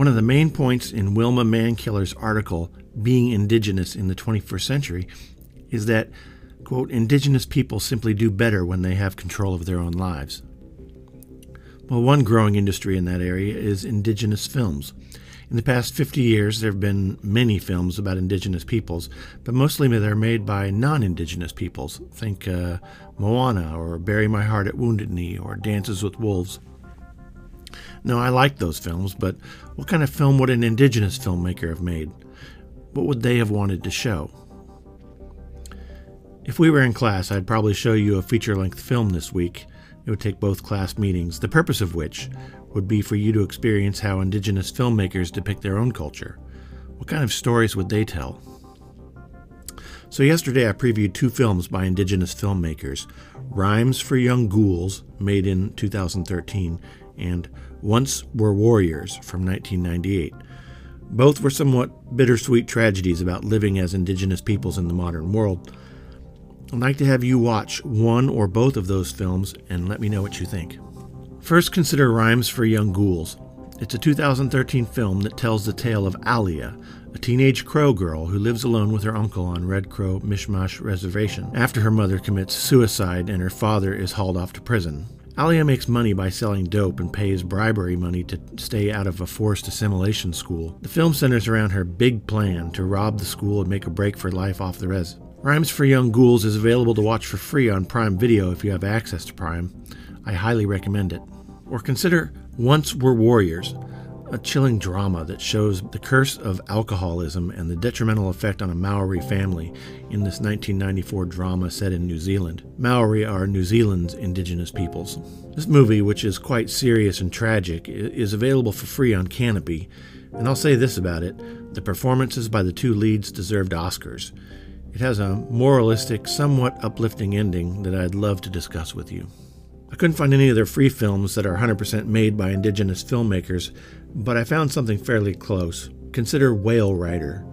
One of the main points in Wilma Mankiller's article, Being Indigenous in the 21st Century, is that, quote, indigenous people simply do better when they have control of their own lives. Well, one growing industry in that area is indigenous films. In the past 50 years, there have been many films about indigenous peoples, but mostly they're made by non indigenous peoples. Think uh, Moana, or Bury My Heart at Wounded Knee, or Dances with Wolves. No, I like those films, but what kind of film would an indigenous filmmaker have made? What would they have wanted to show? If we were in class, I'd probably show you a feature length film this week. It would take both class meetings, the purpose of which would be for you to experience how indigenous filmmakers depict their own culture. What kind of stories would they tell? So, yesterday I previewed two films by indigenous filmmakers Rhymes for Young Ghouls, made in 2013, and Once Were Warriors from 1998. Both were somewhat bittersweet tragedies about living as indigenous peoples in the modern world. I'd like to have you watch one or both of those films and let me know what you think. First, consider Rhymes for Young Ghouls. It's a 2013 film that tells the tale of Alia, a teenage Crow girl who lives alone with her uncle on Red Crow Mi'gmaq Reservation after her mother commits suicide and her father is hauled off to prison. Alia makes money by selling dope and pays bribery money to stay out of a forced assimilation school. The film centers around her big plan to rob the school and make a break for life off the res. Rhymes for Young Ghouls is available to watch for free on Prime Video if you have access to Prime. I highly recommend it. Or consider Once Were Warriors, a chilling drama that shows the curse of alcoholism and the detrimental effect on a Maori family in this 1994 drama set in New Zealand. Maori are New Zealand's indigenous peoples. This movie, which is quite serious and tragic, is available for free on Kanopy, and I'll say this about it the performances by the two leads deserved Oscars. It has a moralistic, somewhat uplifting ending that I'd love to discuss with you. I couldn't find any other free films that are 100% made by indigenous filmmakers, but I found something fairly close. Consider Whale Rider,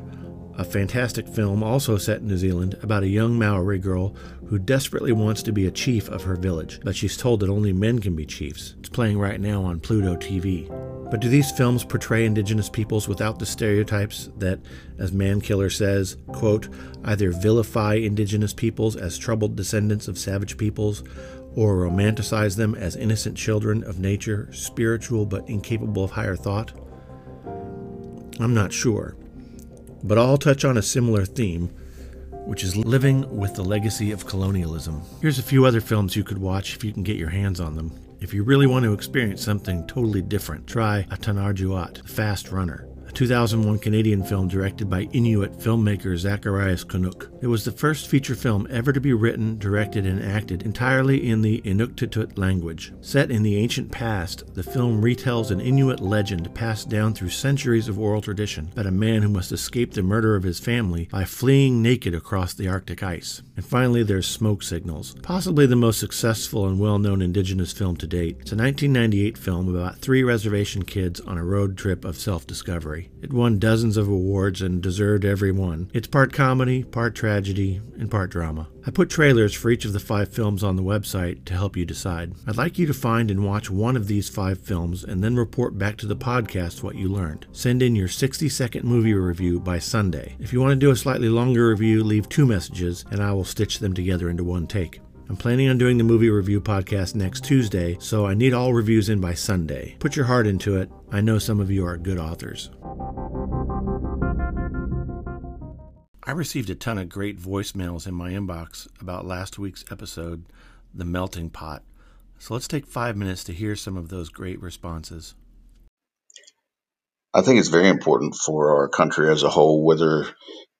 a fantastic film also set in New Zealand about a young Maori girl who desperately wants to be a chief of her village, but she's told that only men can be chiefs. It's playing right now on Pluto TV. But do these films portray indigenous peoples without the stereotypes that, as Mankiller says, quote, either vilify indigenous peoples as troubled descendants of savage peoples or romanticize them as innocent children of nature, spiritual but incapable of higher thought? I'm not sure. But I'll touch on a similar theme, which is living with the legacy of colonialism. Here's a few other films you could watch if you can get your hands on them. If you really want to experience something totally different, try Atanarjuat, The Fast Runner. 2001 Canadian film directed by Inuit filmmaker Zacharias Kunuk. It was the first feature film ever to be written, directed, and acted entirely in the Inuktitut language. Set in the ancient past, the film retells an Inuit legend passed down through centuries of oral tradition about a man who must escape the murder of his family by fleeing naked across the Arctic ice. And finally, there's Smoke Signals, possibly the most successful and well known Indigenous film to date. It's a 1998 film about three reservation kids on a road trip of self discovery. It won dozens of awards and deserved every one. It's part comedy, part tragedy, and part drama. I put trailers for each of the five films on the website to help you decide. I'd like you to find and watch one of these five films and then report back to the podcast what you learned. Send in your 60 second movie review by Sunday. If you want to do a slightly longer review, leave two messages and I will stitch them together into one take. I'm planning on doing the movie review podcast next Tuesday, so I need all reviews in by Sunday. Put your heart into it. I know some of you are good authors. I received a ton of great voicemails in my inbox about last week's episode, The Melting Pot. So let's take five minutes to hear some of those great responses. I think it's very important for our country as a whole, whether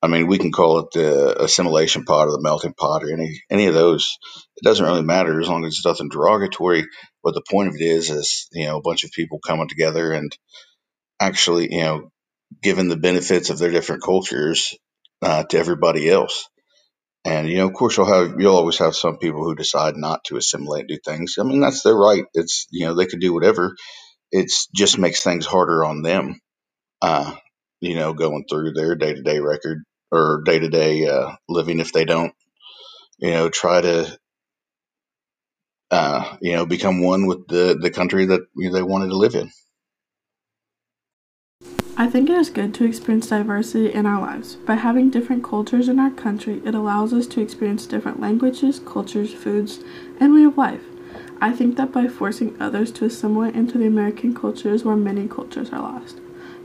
I mean, we can call it the assimilation pot or the melting pot or any any of those. It doesn't really matter as long as it's nothing derogatory. But the point of it is, is you know, a bunch of people coming together and actually, you know, giving the benefits of their different cultures uh, to everybody else. And you know, of course, you'll have you'll always have some people who decide not to assimilate, do things. I mean, that's their right. It's you know they could do whatever. It just makes things harder on them. Uh, you know, going through their day to day record or day to day living if they don't, you know, try to, uh, you know, become one with the, the country that you know, they wanted to live in. I think it is good to experience diversity in our lives. By having different cultures in our country, it allows us to experience different languages, cultures, foods, and way of life. I think that by forcing others to assimilate into the American culture is where many cultures are lost.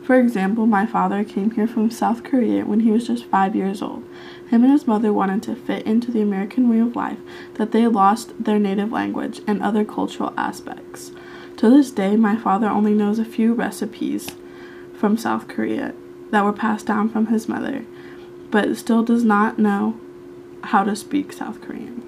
For example, my father came here from South Korea when he was just five years old. Him and his mother wanted to fit into the American way of life, that they lost their native language and other cultural aspects. To this day, my father only knows a few recipes from South Korea that were passed down from his mother, but still does not know how to speak South Korean.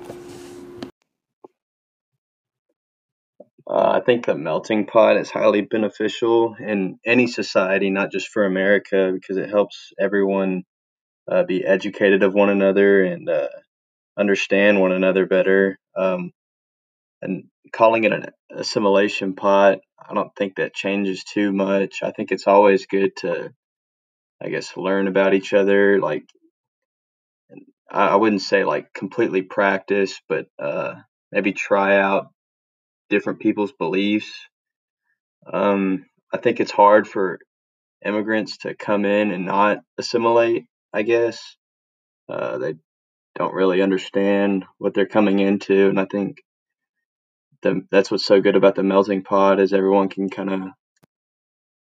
Think the melting pot is highly beneficial in any society, not just for America, because it helps everyone uh, be educated of one another and uh, understand one another better. Um, and calling it an assimilation pot, I don't think that changes too much. I think it's always good to, I guess, learn about each other. Like, I wouldn't say like completely practice, but uh, maybe try out different people's beliefs. Um, I think it's hard for immigrants to come in and not assimilate. I guess uh, they don't really understand what they're coming into, and I think the, that's what's so good about the melting pot is everyone can kind of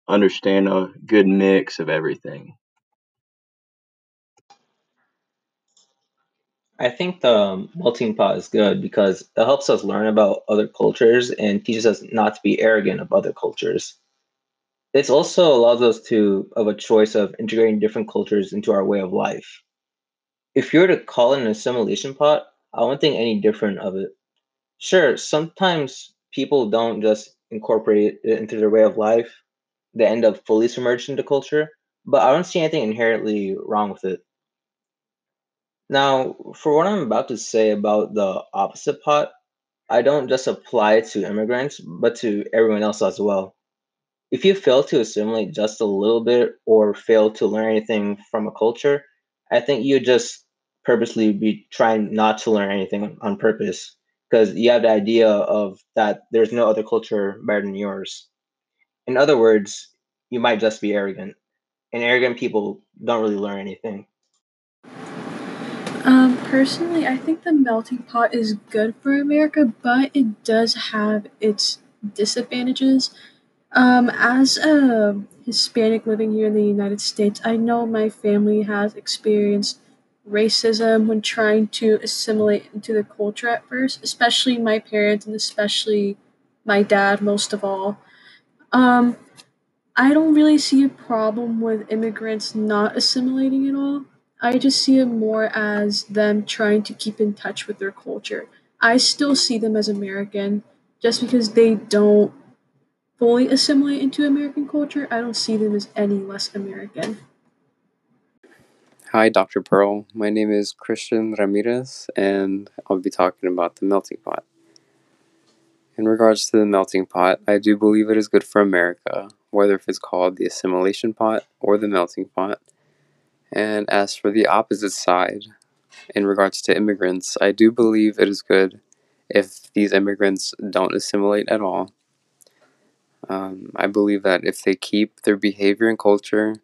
understand a good mix of everything. I think the melting pot is good because it helps us learn about other cultures and teaches us not to be arrogant of other cultures. It also allows us to have a choice of integrating different cultures into our way of life. If you were to call it an assimilation pot, I wouldn't think any different of it. Sure, sometimes people don't just incorporate it into their way of life, they end up fully submerged into culture, but I don't see anything inherently wrong with it. Now, for what I'm about to say about the opposite pot, I don't just apply it to immigrants, but to everyone else as well. If you fail to assimilate just a little bit or fail to learn anything from a culture, I think you just purposely be trying not to learn anything on purpose because you have the idea of that there's no other culture better than yours. In other words, you might just be arrogant, and arrogant people don't really learn anything. Um, personally, I think the melting pot is good for America, but it does have its disadvantages. Um, as a Hispanic living here in the United States, I know my family has experienced racism when trying to assimilate into the culture at first, especially my parents and especially my dad, most of all. Um, I don't really see a problem with immigrants not assimilating at all. I just see it more as them trying to keep in touch with their culture. I still see them as American just because they don't fully assimilate into American culture. I don't see them as any less American. Hi, Dr. Pearl. My name is Christian Ramirez, and I'll be talking about the melting pot. In regards to the melting pot, I do believe it is good for America, whether if it's called the assimilation pot or the melting pot. And as for the opposite side, in regards to immigrants, I do believe it is good if these immigrants don't assimilate at all. Um, I believe that if they keep their behavior and culture,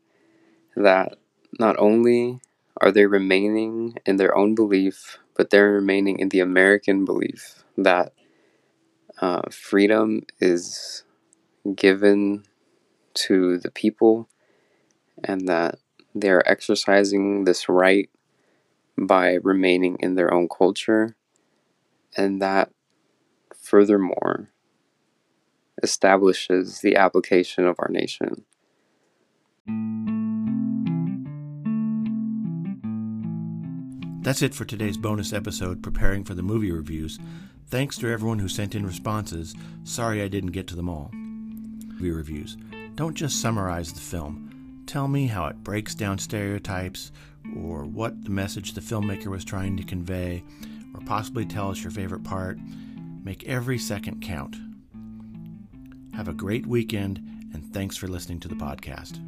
that not only are they remaining in their own belief, but they're remaining in the American belief that uh, freedom is given to the people and that they're exercising this right by remaining in their own culture, and that furthermore establishes the application of our nation. That's it for today's bonus episode preparing for the movie reviews. Thanks to everyone who sent in responses. Sorry I didn't get to them all. Movie reviews. Don't just summarize the film Tell me how it breaks down stereotypes, or what the message the filmmaker was trying to convey, or possibly tell us your favorite part. Make every second count. Have a great weekend, and thanks for listening to the podcast.